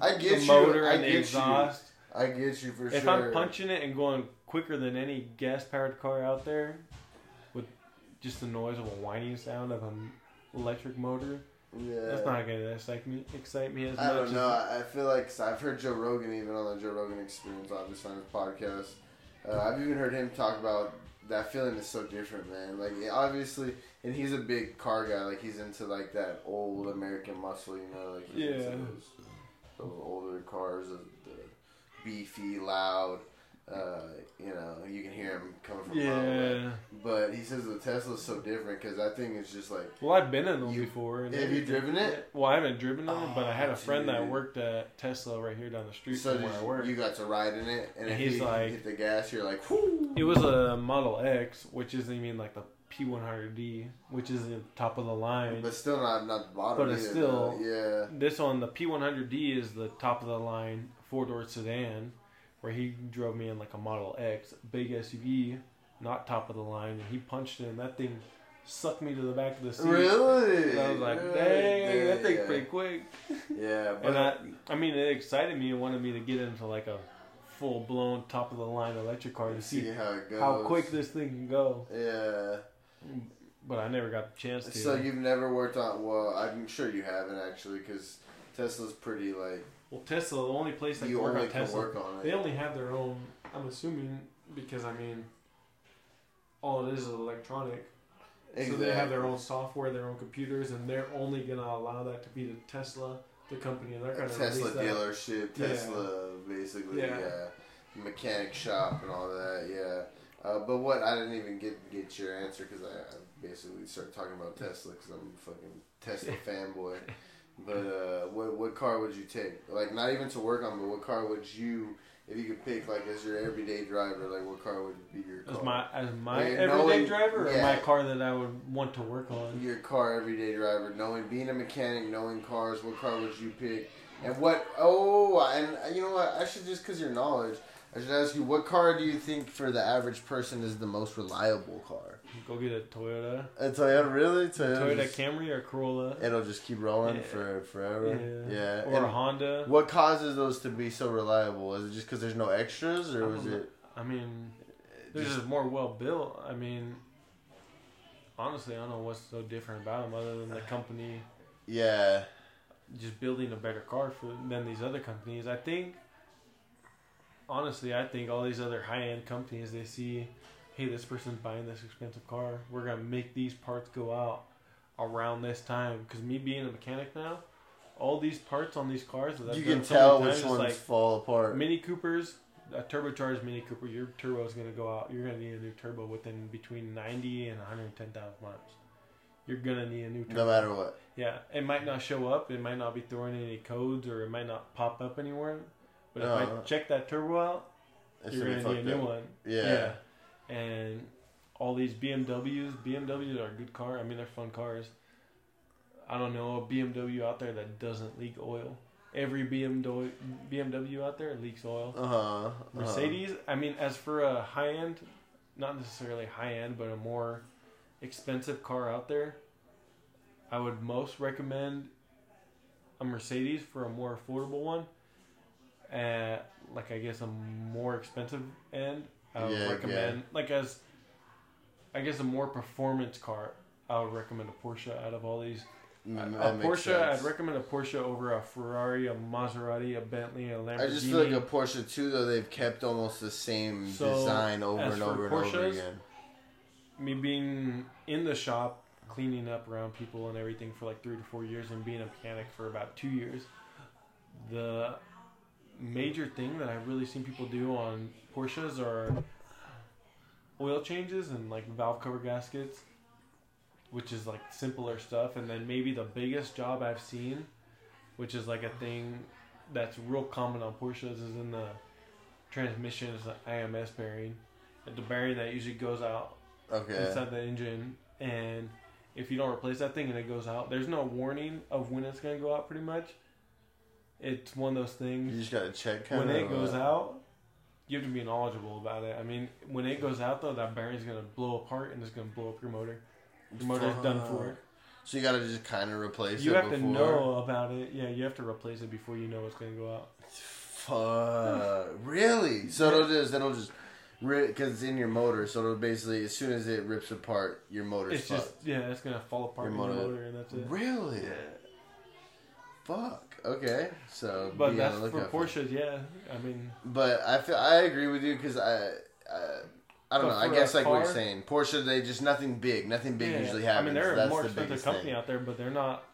I get the you. motor I and get the exhaust. you. I get you for If sure. If I'm punching it and going quicker than any gas powered car out there, with just the noise of a whining sound of an electric motor, yeah. that's not gonna excite me. Excite me as I much. I don't know. I feel like I've heard Joe Rogan even on the Joe Rogan Experience, obviously on his podcast. Uh, I've even heard him talk about that feeling is so different, man. Like obviously, and he's a big car guy. Like he's into like that old American muscle, you know. Like he's into Yeah. those, those older cars, the beefy, loud. Uh, you know, you can hear him coming from mile away. But he says the Tesla's so different because I think it's just like. Well, I've been in them You- before. And have you driven it? Well, I haven't driven them, but I had Oh, a friend that worked at Tesla right here down the street So from where I work. you, got to ride in it, and, And if he's you like- hit the gas, you're like, whoo. It was a Model X, which isn't even like the P100D, which is the top of the line. But still not not the bottom. But it's either, still- though. this one, the P100D, is the top of the line four door sedan, where he drove me in like a Model X, big SUV, not top of the line, and he punched it, and that thing sucked me to the back of the seat. Really? And I was like, dang, that thing's yeah. pretty quick. (laughs) Yeah, but And I, I mean, it excited me and wanted me to get into like a full blown top of the line electric car to see see how it goes. how quick this thing can go. Yeah. But I never got the chance to. So you've never worked on? Well, I'm sure you haven't actually, because Tesla's pretty like well, Tesla, the only place that you can work only on can Tesla, work on they only have their own. I'm assuming because I mean, all it is is electronic. So they have their own software, their own computers, and they're only gonna allow that to be the Tesla, the company, and they're gonna Tesla release that. dealership, Yeah. Tesla basically, Yeah. yeah. mechanic shop and all that, yeah. Uh, but what I didn't even get get your answer because I, I basically started talking about Tesla because I'm a fucking Tesla (laughs) fanboy. But uh, what what car would you take? Like not even to work on, but what car would you, if you could pick like as your everyday driver, like what car would be your car? As my as my Like, everyday knowing- driver, or yeah. my car that I would want to work on. your car everyday driver, knowing being a mechanic, knowing cars, what car would you pick? And what? Oh, and uh, you know what? I should just because your knowledge, I should ask you, what car do you think for the average person is the most reliable car? Go get a Toyota, A Toyota, really? Toyota just- Camry or Corolla, It'll just keep rolling Yeah. for forever. Yeah. Yeah. or a Honda. what causes those to be so reliable? Is it just because there's no extras, or was it? I mean, they're Just, just more well built. I mean, honestly, I don't know what's so different about them other than the (sighs) company yeah. just building a better car for than these other companies. I think, honestly, I think all these other high end companies they see, hey, this person's buying this expensive car. We're gonna make these parts go out around this time. Because me being a mechanic now, all these parts on these cars that I've You can so tell which times, ones like fall apart. Mini Coopers, a turbocharged Mini Cooper, your turbo is going to go out. You're going to need a new turbo within between 90 and 110,000 miles. You're going to need a new turbo. No matter what. Yeah, it might not show up. It might not be throwing any codes, or it might not pop up anywhere. But if I check that turbo out, It's you're gonna going to need a new up. one. Yeah. And all these BMWs, BMWs are a good car. I mean, they're fun cars. I don't know a BMW out there that doesn't leak oil. Every BMW BMW out there leaks oil. Uh huh. Mercedes, I mean, as for a high end, not necessarily high end, but a more expensive car out there, I would most recommend a Mercedes for a more affordable one. At like I guess a more expensive end, I would Yeah, recommend like as I guess a more performance car. I would recommend a Porsche out of all these. Mm, a Porsche, sense. I'd recommend a Porsche over a Ferrari, a Maserati, a Bentley, a Lamborghini. I just feel like a Porsche too, though they've kept almost the same So, design over and over and over again. me being in the shop cleaning up around people and everything for like three to four years and being a mechanic for about two years the major thing that i've really seen people do on porsches are oil changes and like valve cover gaskets which is like simpler stuff. And then maybe the biggest job i've seen which is like a thing that's real common on porsches is in the transmission is the ims bearing. The bearing that usually goes out Okay. inside the engine. And if you don't replace that thing and it goes out there's no warning of when it's going to go out pretty much it's one of those things. You just gotta check kind when it goes out you have to be knowledgeable about it. I mean, when it goes out though, that bearing's gonna blow apart and it's gonna blow up your motor. Your motor's done for. So you gotta just kind of replace You it. You have to know about it. Yeah, you have to replace it before you know it's gonna go out. Fuck. (laughs) really? So it'll just it'll just because it's in your motor. So it'll basically as soon as it rips apart, your motor's It's fucked. just yeah, it's gonna fall apart Your in your motor- motor, and that's it. Really? Yeah. Fuck. Okay. So But that's for Porsches, yeah. I mean, But I feel I agree with you because I, I I don't know. I guess a like what you're saying, Porsche they just nothing big. Nothing big yeah. usually happens. I mean, they're a That's more the expensive company thing. out there, but they're not.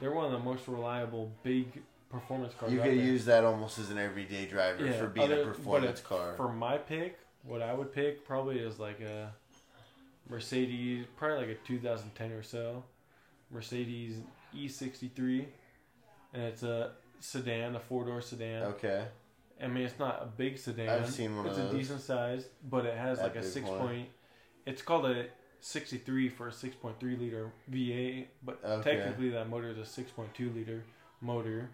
They're one of the most reliable big performance cars. You could use that almost as an everyday driver Yeah, for being other- a performance car. For my pick, what I would pick probably is like a Mercedes, probably like a 2010 or so, Mercedes E63, and it's a sedan, a four door sedan. okay. I mean, it's not a big sedan. I've seen one It's a decent size, but it has That like a six one. point. It's called a 63 for a 6.3 liter V8, but Okay. technically that motor is a 6.2 liter motor,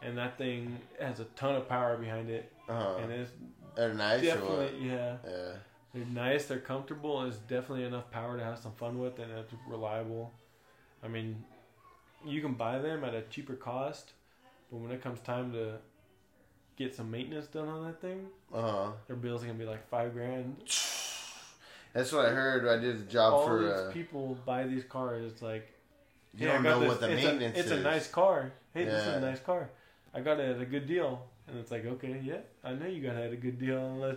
and that thing has a ton of power behind it, Uh-huh. and it's They're nice definitely yeah. Yeah. They're nice. They're comfortable. and It's definitely enough power to have some fun with, and it's reliable. I mean, you can buy them at a cheaper cost, but when it comes time to get some maintenance done on that thing, Uh huh. their bills are gonna be like five grand. (sighs) That's what I heard. I did a job All for. these Uh, people buy these cars. It's like you "Hey, I don't got know this- what the it's maintenance a, It's is. a nice car. Hey, this is a nice car. I got it at a good deal, and it's like okay, yeah, I know you got it at a good deal. Unless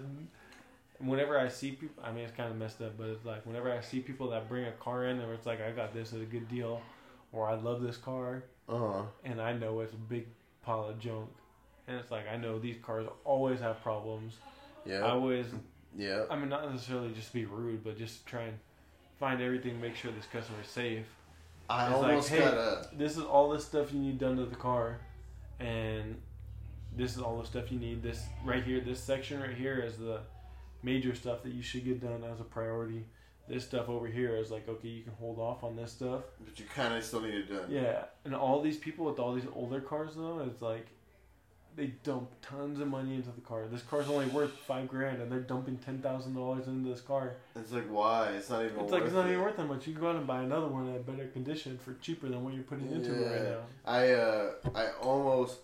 whenever I see people, I mean it's kind of messed up, but it's like whenever I see people that bring a car in, and it's like I got this at a good deal, or I love this car, Uh huh. and I know it's a big pile of junk, and it's like I know these cars always have problems. Yeah, I always Yeah. I mean, not necessarily just be rude, but just try and find everything, make sure this customer is safe. I It's like, almost hey, got a. This is all the stuff you need done to the car, and this is all the stuff you need. This right here, this section right here is the major stuff that you should get done as a priority. This stuff over here is like, okay, you can hold off on this stuff. But you kind of still need it done. Yeah, and all these people with all these older cars though, it's like they dump tons of money into the car. This car's only worth five grand, and they're dumping ten thousand dollars into this car. It's like why? It's not even. It's like it's not worth even it. worth that much. You can go out and buy another one at better condition for cheaper than what you're putting into it right now. I uh I almost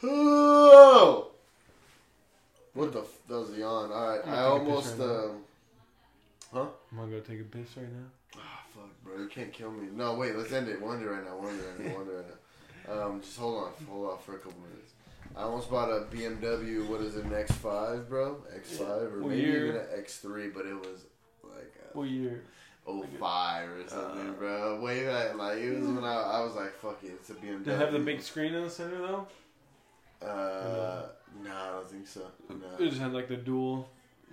(gasps) Oh! What the f- that was a yawn. Alright, I'm I a almost right um Huh? I'm gonna go take a piss right now. Ah fuck bro, you can't kill me. No wait, let's end it. End it right now, end it right now, we'll right now. (laughs) Um just hold on, hold on for a couple minutes. I almost bought a BMW, what is it, an X5, bro? X5 or What maybe year? even an X3, but it was like a Well, you're 05 or something, Uh, bro. Way back, like it was when I, I was like, fuck it, it's a BMW. does it have the big screen in the center though? Uh, no, I don't think so. It just had like the dual,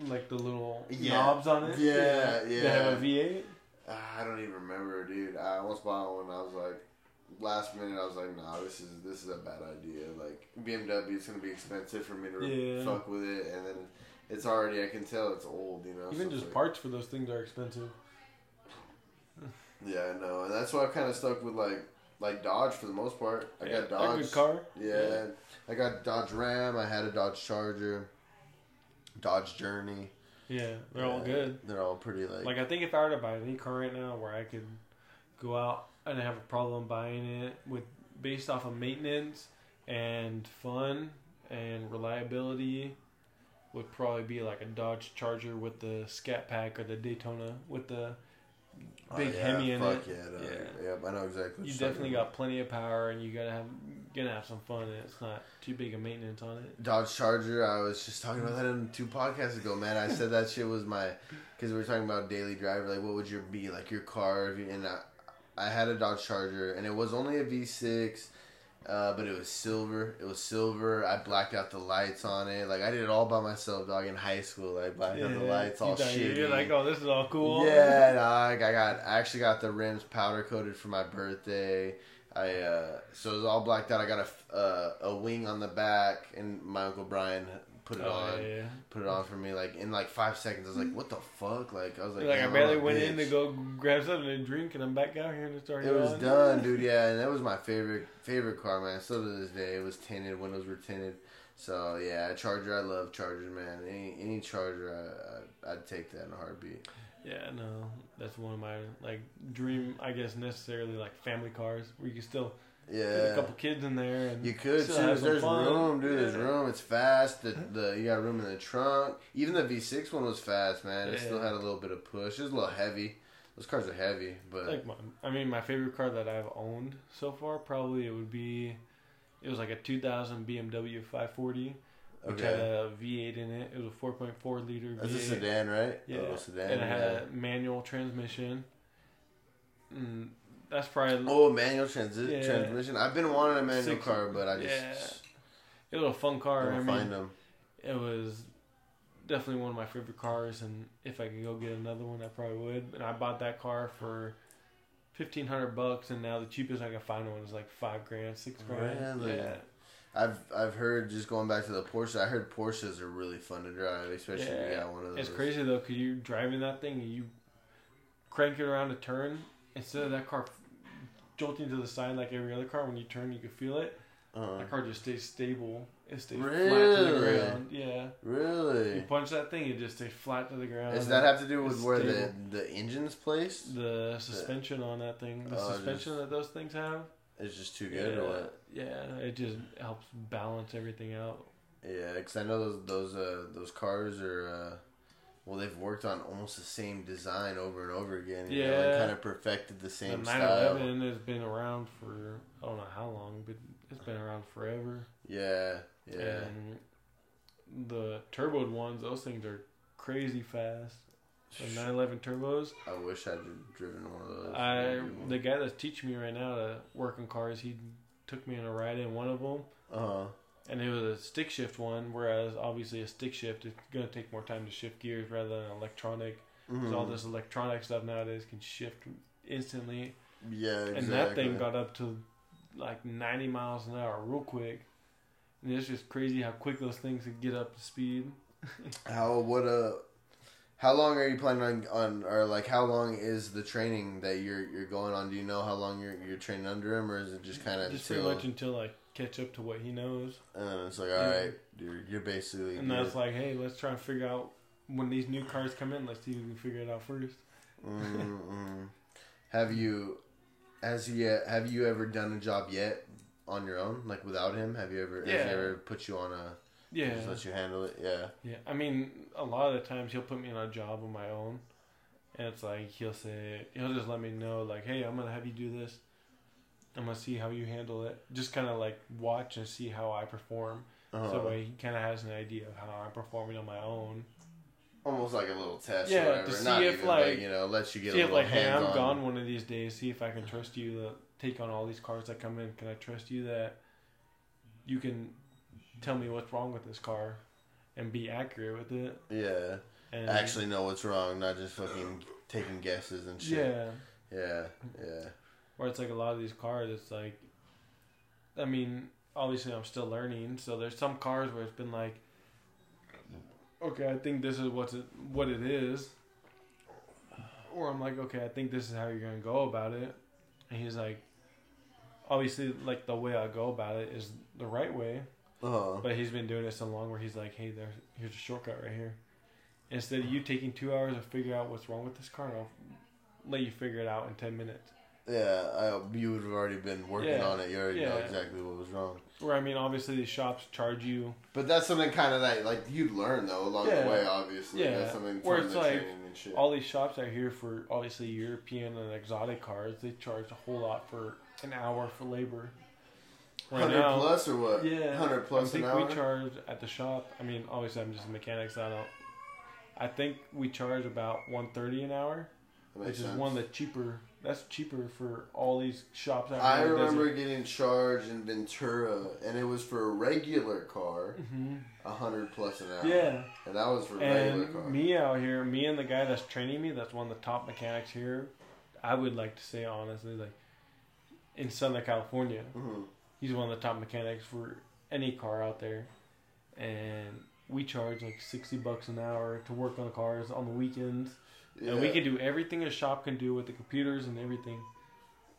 like the little Yeah. knobs on it. Yeah, yeah. They have a V8. Uh, I don't even remember, dude. I almost bought one. I was like, last minute, I was like, nah, this is this is a bad idea. Like BMW, it's gonna be expensive for me to Yeah. fuck with it, and then it's already. I can tell it's old, you know. Even just like- parts for those things are expensive. Yeah, I know, and that's why I've kind of stuck with like like Dodge for the most part. I Yeah, got Dodge. A good car. Yeah, I got Dodge Ram. I had a Dodge Charger, Dodge Journey. Yeah, they're all good. They're all pretty like. Like I think if I were to buy any car right now, where I could go out and have a problem buying it with based off of maintenance and fun and reliability, would probably be like a Dodge Charger with the Scat Pack or the Daytona with the Oh, big yeah, Hemi in fuck it. Yeah, dog. Yeah. yeah, I know exactly. What You you're definitely talking got plenty of power, and you gotta have gonna have some fun. And it's not too big a maintenance on it. Dodge Charger. I was just talking about that in two podcasts ago, man. I said that shit was my because we were talking about daily driver. Like, what would your be like your car? If you, and I, I had a Dodge Charger, and it was only a V6. Uh, but it was silver. It was silver. I blacked out the lights on it. Like I did it all by myself, dog. In high school, I blacked out the lights, all shitty. You're like, oh, this is all cool. Yeah, (laughs) dog. I got I actually got the rims powder coated for my birthday. I uh, so it was all blacked out. I got a uh, a wing on the back, and my uncle Brian put it Oh, on, yeah, yeah. put it on for me. Like in like five seconds, I was like, "What the fuck?" Like I was like, Like, I oh, barely I'm a went in to go grab something to drink, and I'm back out here and it's already It was on. done, dude. (laughs) Yeah, and that was my favorite favorite car, man. Still to this day, it was tinted. Windows were tinted. So yeah, Charger. I love Chargers, man. Any any Charger, I, I I'd take that in a heartbeat. Yeah, no, that's one of my like dream. I guess necessarily like family cars where you can still get a couple kids in there and You could too. There's fun. room, dude. There's room. It's fast. The the you got room in the trunk. Even the V6 one was fast, man. It still had a little bit of push. It was a little heavy. Those cars are heavy, but Like my, I mean, my favorite car that I've owned so far probably it would be, it was like a 2000 BMW 540, which had a V8 in it. It was a 4.4 liter V8, That's a sedan, right? Yeah, Oh, sedan. and it had yeah. a manual transmission. Mm, that's probably Oh, manual transi- Yeah. transmission. I've been wanting a manual Six- car, but I just yeah. it was a fun car. I mean, find them. it was definitely one of my favorite cars, and if I could go get another one, I probably would. And I bought that car for fifteen hundred bucks, and now the cheapest I can find one is like five grand, six grand. Really? Yeah, I've I've heard just going back to the Porsche. I heard Porsches are really fun to drive, especially if you Yeah. got one of those. it's crazy though, cause you're driving that thing and you crank it around a turn instead of that car jolting to the side like every other car. When you turn, you can feel it. Uh, That car just stays stable. It stays flat to the ground. Yeah. Really? You punch that thing, it just stays flat to the ground. Does that have to do with where the stable. the engine's placed? the suspension on that thing, the Oh, suspension that those things have, It's just too good, yeah, or what? yeah, it just helps balance everything out. Yeah, because I know those those uh, those cars are. Uh, well, they've worked on almost the same design over and over again. You know, and Yeah. kind of perfected the The same style. 911 has been around for I don't know how long, but it's been around forever. Yeah, yeah. And the turboed ones, those things are crazy fast. The 911 turbos. I wish I'd driven one of those. I the guy that's teaching me right now to work on cars, he took me on a ride in one of them. Uh huh. And it was a stick shift one, whereas obviously a stick shift is going to take more time to shift gears rather than electronic. Mm-hmm. Because all this electronic stuff nowadays can shift instantly. Yeah, exactly. And that thing got up to like 90 miles an hour real quick. And it's just crazy how quick those things can get up to speed. (laughs) How what uh how long are you planning on, on or like how long is the training that you're you're going on? Do you know how long you're you're training under him, or is it just kind of Just until pretty much until I catch up to what he knows. and then it's like all right, you're you're basically And that's like, hey, let's try and figure out when these new cars come in, let's see who can figure it out first. mm Have you has he uh, have you ever done a job yet on your own, like without him? Have you ever has Yeah. he ever put you on a Yeah. just let you handle it? Yeah. Yeah, I mean, a lot of the times he'll put me on a job on my own, and it's like he'll say he'll just let me know like, hey, I'm gonna have you do this. I'm gonna see how you handle it. Just kind of like watch and see how I perform. Uh-huh. So he kind of has an idea of how I'm performing on my own. Almost like a little test, Yeah, or whatever. to see Not if, even, like- but, you know, lets you get see a if little like, hey, I'm hands-on. gone one of these days. See if I can trust you to take on all these cars that come in. Can I trust you that you can tell me what's wrong with this car and be accurate with it? Yeah. And actually know what's wrong, not just fucking taking guesses and shit. yeah. Yeah, yeah. Where it's like a lot of these cars, it's like, I mean, obviously I'm still learning. So there's some cars where it's been like, okay, I think this is what's it, what it is. Or I'm like, okay, I think this is how you're gonna go about it. And he's like, obviously, like the way I go about it is the right way. Uh-huh. But he's been doing it so long where he's like, hey, there's here's a shortcut right here. Instead of you taking two hours to figure out what's wrong with this car, I'll let you figure it out in ten minutes. Yeah, I, you would have already been working Yeah, on it. You already know exactly what was wrong. Where I mean, obviously these shops charge you. But that's something kind of that, like, you'd learn, though, along Yeah. the way, obviously. Yeah. That's something Where it's like, training and shit. All these shops out here for obviously European and exotic cars, they charge a whole lot for an hour for labor. Right 100 now, plus or what? yeah, 100 plus I think an hour? we charge at the shop. I mean, obviously I'm just a mechanic, so I don't. I think we charge about one thirty an hour, which makes is one of the cheaper. That's cheaper for all these shops out there. I remember getting charged in Ventura, and it was for a regular car, hmm 100 plus an hour. Yeah, And that was for a regular and car. me out here, me and the guy that's training me, that's one of the top mechanics here. I would like to say honestly, like in Southern California, Mhm. he's one of the top mechanics for any car out there, and we charge like sixty bucks an hour to work on the cars on the weekends, Yeah. and we can do everything a shop can do with the computers and everything.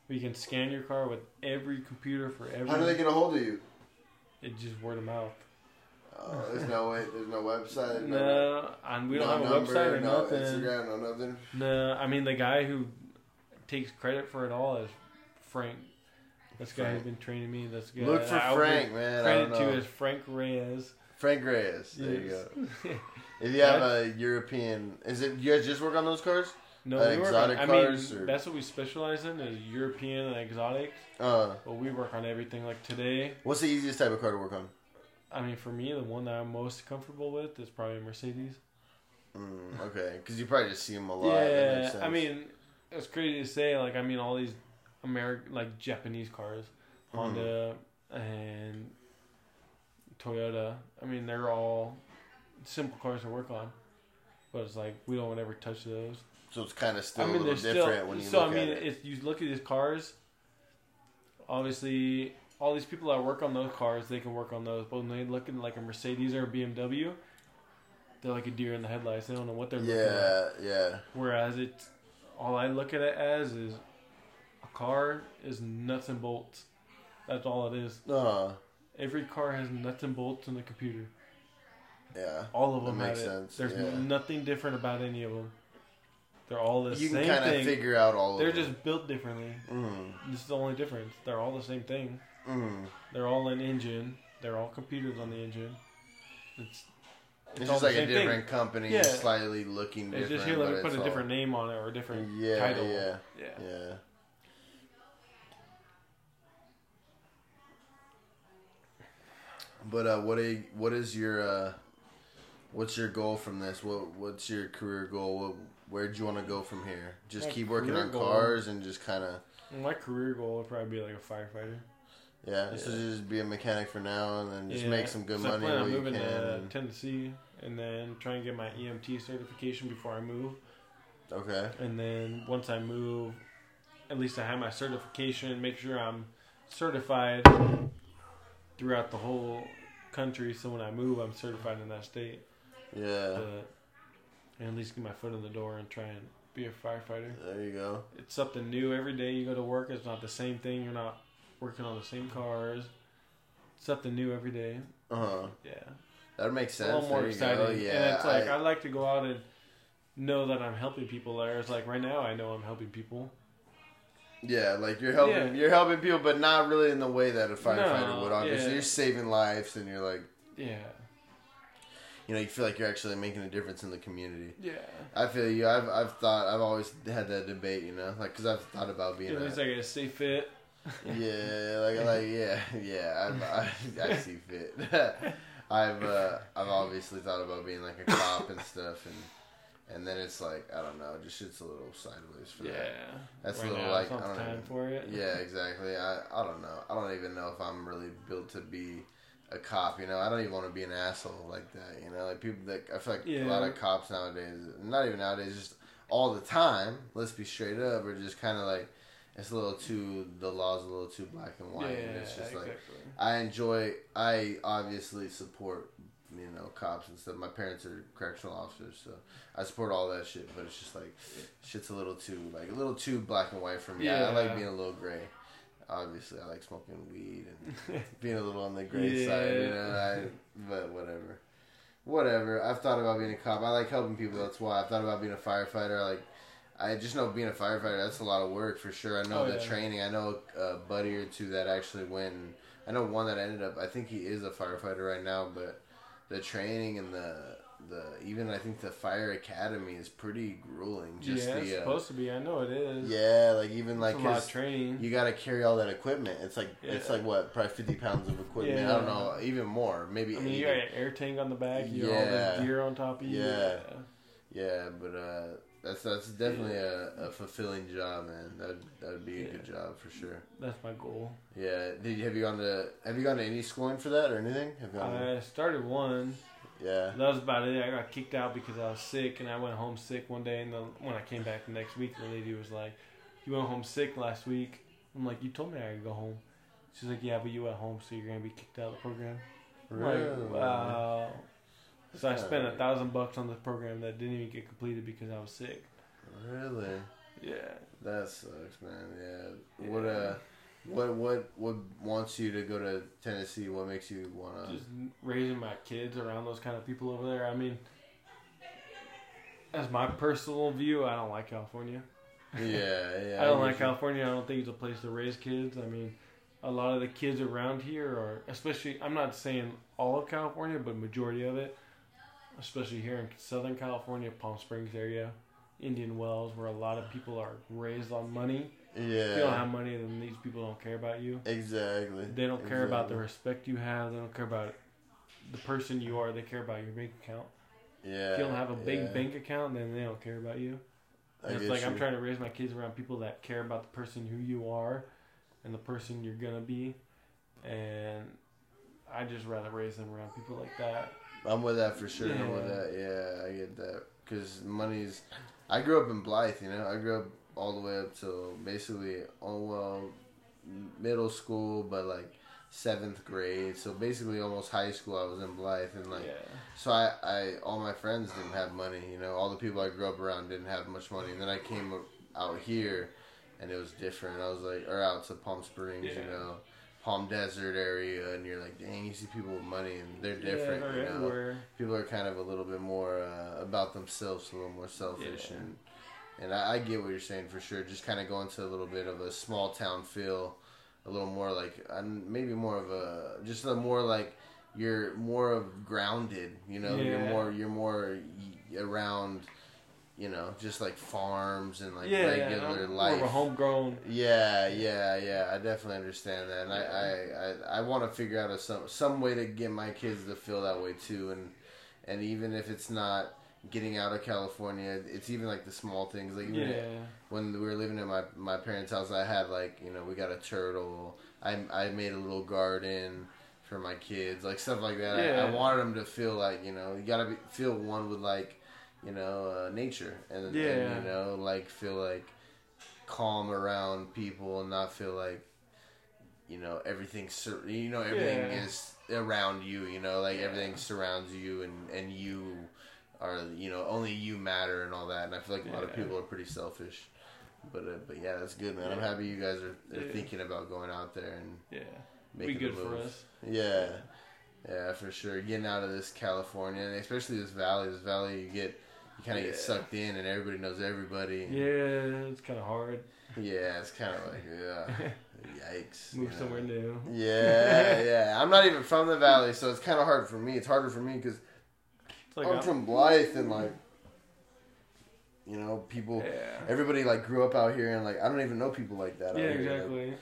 We can scan your car with every computer for every. How do they get a hold of you? It's just word of mouth. Oh, there's no way. There's no website. No, (laughs) and we don't no have a number, website or no nothing. Instagram, no nothing. No, I mean the guy who takes credit for it all is Frank. This guy who's been training me. This guy. Look for Frank, man. I Credit to is Frank Reyes. Frank Reyes. There you go. (laughs) If you have a European, is it you guys just work on those cars? No, Uh, we work exotic on, I mean, or- that's what we specialize in is European and exotic. Uh, But we work on everything. Like today, what's the easiest type of car to work on? I mean, for me, the one that I'm most comfortable with is probably a Mercedes. Mm, okay, because you probably just see them a lot. Yeah, I mean, it's crazy to say. Like, I mean, all these American, like Japanese cars, Mm-hmm. Honda and Toyota. I mean, they're all simple cars to work on, but it's like we don't ever touch those. so it's kind of still I a mean, little they're different still. when you so look I mean, at it. if you look at these cars, obviously, all these people that work on those cars, they can work on those. But when they look at like a Mercedes or a BMW, they're like a deer in the headlights. They don't know what they're looking at. Yeah, yeah. Whereas it, all I look at it as is a car is nuts and bolts. That's all it is. Uh, Every car has nuts and bolts in the computer. Yeah. All of them makes it. sense, There's yeah. nothing different about any of them. They're all the You same thing. You can kind of figure out all of them. They're of them. just built differently. Mm, This is the only difference. They're all the same thing. mm. They're all an engine. They're all computers on the engine. It's It's, all just like a same thing. different company, Yeah. slightly looking it's different. just here. Let me put a all- different name on it or a different Yeah, title. yeah, yeah. yeah. But uh, what a what is your uh, what's your goal from this? What what's your career goal? What, where'd you want to go from here? Just My keep working on goal- cars and just kind of My career goal would probably be like a firefighter. yeah, So just be a mechanic for now and then just Yeah, make some good I money plan on where you moving can. to and- Tennessee and then try and get my EMT certification before I move. okay. And then once I move, at least I have my certification. Make sure I'm certified throughout the whole country. So when I move, I'm certified in that state. Yeah. But and at least get my foot in the door and try and be a firefighter. There you go. It's something new every day you go to work. It's not the same thing. You're not working on the same cars. It's Something new every day. Uh huh. Yeah. That makes sense. a little more exciting. go. Yeah. and it's like I- I, like to go out and know that I'm helping people there. It's like right now I know I'm helping people. Yeah, like you're helping Yeah. you're helping people, but not really in the way that a firefighter No, would. Obviously, yeah. you're saving lives, and you're like, Yeah. You know, you feel like you're actually making a difference in the community. Yeah. I feel you. I've I've thought I've always had that debate, you know, like because I've thought about being. At least A, I gotta stay fit. yeah, like like yeah, yeah. I've, I I see fit. (laughs) I've uh, I've obviously thought about being like a cop and stuff, and and then it's like I don't know, just shit's a little sideways for Yeah. that. That's a little now, like I don't know. Yeah, exactly. I, I don't know. I don't even know if I'm really built to be a cop. You know, I don't even want to be an asshole like that. You know, like people that I feel like a lot of cops nowadays, not even nowadays, just all the time. Let's be straight up, or just kind of like it's a little too the law's a little too black and Yeah, white. and it's just exactly. like I enjoy. I obviously support. You know, cops and stuff. My parents are correctional officers, so I support all that shit. But it's just like, shit's a little too like a little too black and white for me. I, I like being a little gray. Obviously, I like smoking weed and (laughs) being a little on the gray side. You know, I, but whatever, whatever. I've thought about being a cop. I like helping people. That's why I've thought about being a firefighter. I like. I just know being a firefighter. That's a lot of work for sure. I know Oh, the yeah. training. I know a buddy or two that actually went. and- I know one that ended up. I think he is a firefighter right now, but the training and the the even I think the fire academy is pretty grueling. Just yeah, the it's uh, supposed to be. I know it is. yeah, like even It's like a lot training. you got to carry all that equipment. It's like it's like what probably fifty pounds of equipment. I don't know, even more, maybe. I mean, you got an air tank on the back. You got all Yeah. this gear on top of you. Yeah. Yeah, but uh, that's that's definitely a, a fulfilling job, man. That that would be a good job for sure. That's my goal. Yeah. Did you have you gone to have you gone to any schooling for that or anything? Have you gone I started one. Yeah. That was about it. I got kicked out because I was sick, and I went home sick one day. And the, when I came back the next week, the lady was like, "You went home sick last week." I'm like, "You told me I could go home." She's like, "Yeah, but you went home, so you're gonna be kicked out of the program." Really? Like, wow. So I spent a thousand bucks on the program that didn't even get completed because I was sick. Really? Yeah. That sucks, man. Yeah. What uh What what what wants you to go to Tennessee? What makes you wanna? Just raising my kids around those kind of people over there. I mean, as my personal view, I don't like California. yeah, yeah. (laughs) I don't get like. California. I don't think it's a place to raise kids. I mean, a lot of the kids around here are, especially, I'm not saying all of California, but majority of it, especially here in Southern California, Palm Springs area, Indian Wells, where a lot of people are raised on money. If you don't have money, then these people don't care about you. exactly. They don't care about the respect you have. They don't care about the person you are. They care about your bank account. Yeah. If you don't have a big yeah. bank account, then they don't care about you. It's like I'm trying to raise my kids around people that care about the person who you are and the person you're gonna be, and I just rather raise them around people like that. I'm with that for sure. I'm with Yeah. that. Yeah, I get that. Because money's. I grew up in Blythe, you know. I grew up all the way up to basically, oh well, middle school, but like seventh grade. So basically, almost high school. I was in Blythe, and like, yeah, so I, I, all my friends didn't have money. You know, all the people I grew up around didn't have much money. And then I came out here, and it was different. I was like, or out to Palm Springs, Yeah. you know. Palm Desert area, and you're like, dang, you see people with money, and they're yeah, different. they're you know? everywhere. people are kind of a little bit more uh, about themselves, a little more selfish, Yeah. and and I, I get what you're saying for sure. Just kind of going to a little bit of a small town feel, a little more like maybe more of a just a more like you're more of grounded. You know, you're more you're more around. You know, just like farms and like yeah, regular I'm life. More of a homegrown. Yeah, yeah, yeah. I definitely understand that, and Yeah. I, I, I, I want to figure out a, some some way to get my kids to feel that way too, and and even if it's not getting out of California, it's even like the small things. Like even Yeah, when we were living at my my parents' house, I had like you know we got a turtle. I I made a little garden for my kids, like stuff like that. I, I wanted them to feel like you know you gotta be, feel one with like you know uh, nature and, and you know like feel like calm around people and not feel like you know everything's you know everything Yeah. is around you you know like Yeah. everything surrounds you and and you are you know only you matter and all that and i feel like a lot of people are pretty selfish but uh, but yeah that's good man i'm happy you guys are, are Yeah. thinking about going out there and yeah, making be good for us. yeah yeah for sure getting out of this california and especially this valley this valley you get you kind of get sucked in and everybody knows everybody Yeah, it's kind of hard. yeah it's kind of like (laughs) yeah yikes Move you know. somewhere new. Yeah, (laughs) yeah. I'm not even from the valley, so it's kind of hard for me. It's harder for me because like I'm I'm- from Blythe and like, you know, people. yeah, Everybody like grew up out here and like I don't even know people like that. yeah, here. Like, exactly.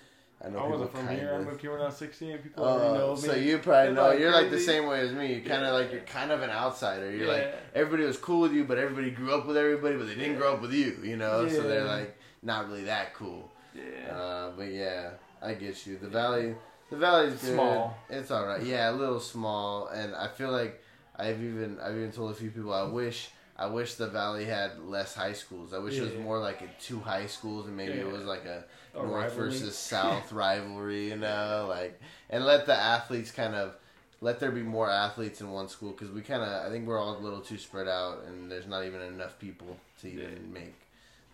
I know I wasn't from here. I moved here when I was 16. People already know Oh, me. so you probably know that you're like the same way as me. You're kind of Yeah. like you're kind of an outsider. You're like everybody was cool with you, but everybody grew up with everybody, but they didn't grow up with you. You know, so they're like not really that cool. yeah. Uh, but yeah, I get you. The valley, the valley's good. Small. It's all right. Yeah, a little small, and I feel like I've even I've even told a few people I wish I wish the valley had less high schools. I wish it was Yeah. more like a two high schools, and maybe it was like a, A north rivalry. versus south (laughs) rivalry. You know, like and let the athletes kind of. Let there be more athletes in one school because we kind of I think we're all a little too spread out and there's not even enough people to even Yeah. make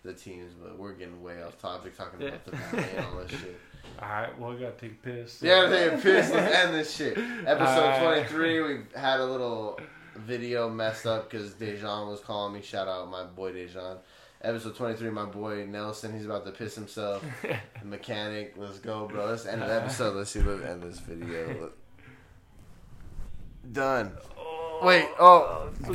the teams. But we're getting way off topic talking Yeah. about the valley and all this shit. (laughs) All right, well, we gotta take a piss. Yeah, take a piss. Let's end this shit. (laughs) Episode Uh, 23, we had a little video messed up because Dejan was calling me. Shout out my boy Dejan. Episode 23, my boy Nelson, he's about to piss himself. (laughs) The mechanic, let's go, bro. Let's end the episode. Let's see, let's end this video. Done. Wait, oh, done.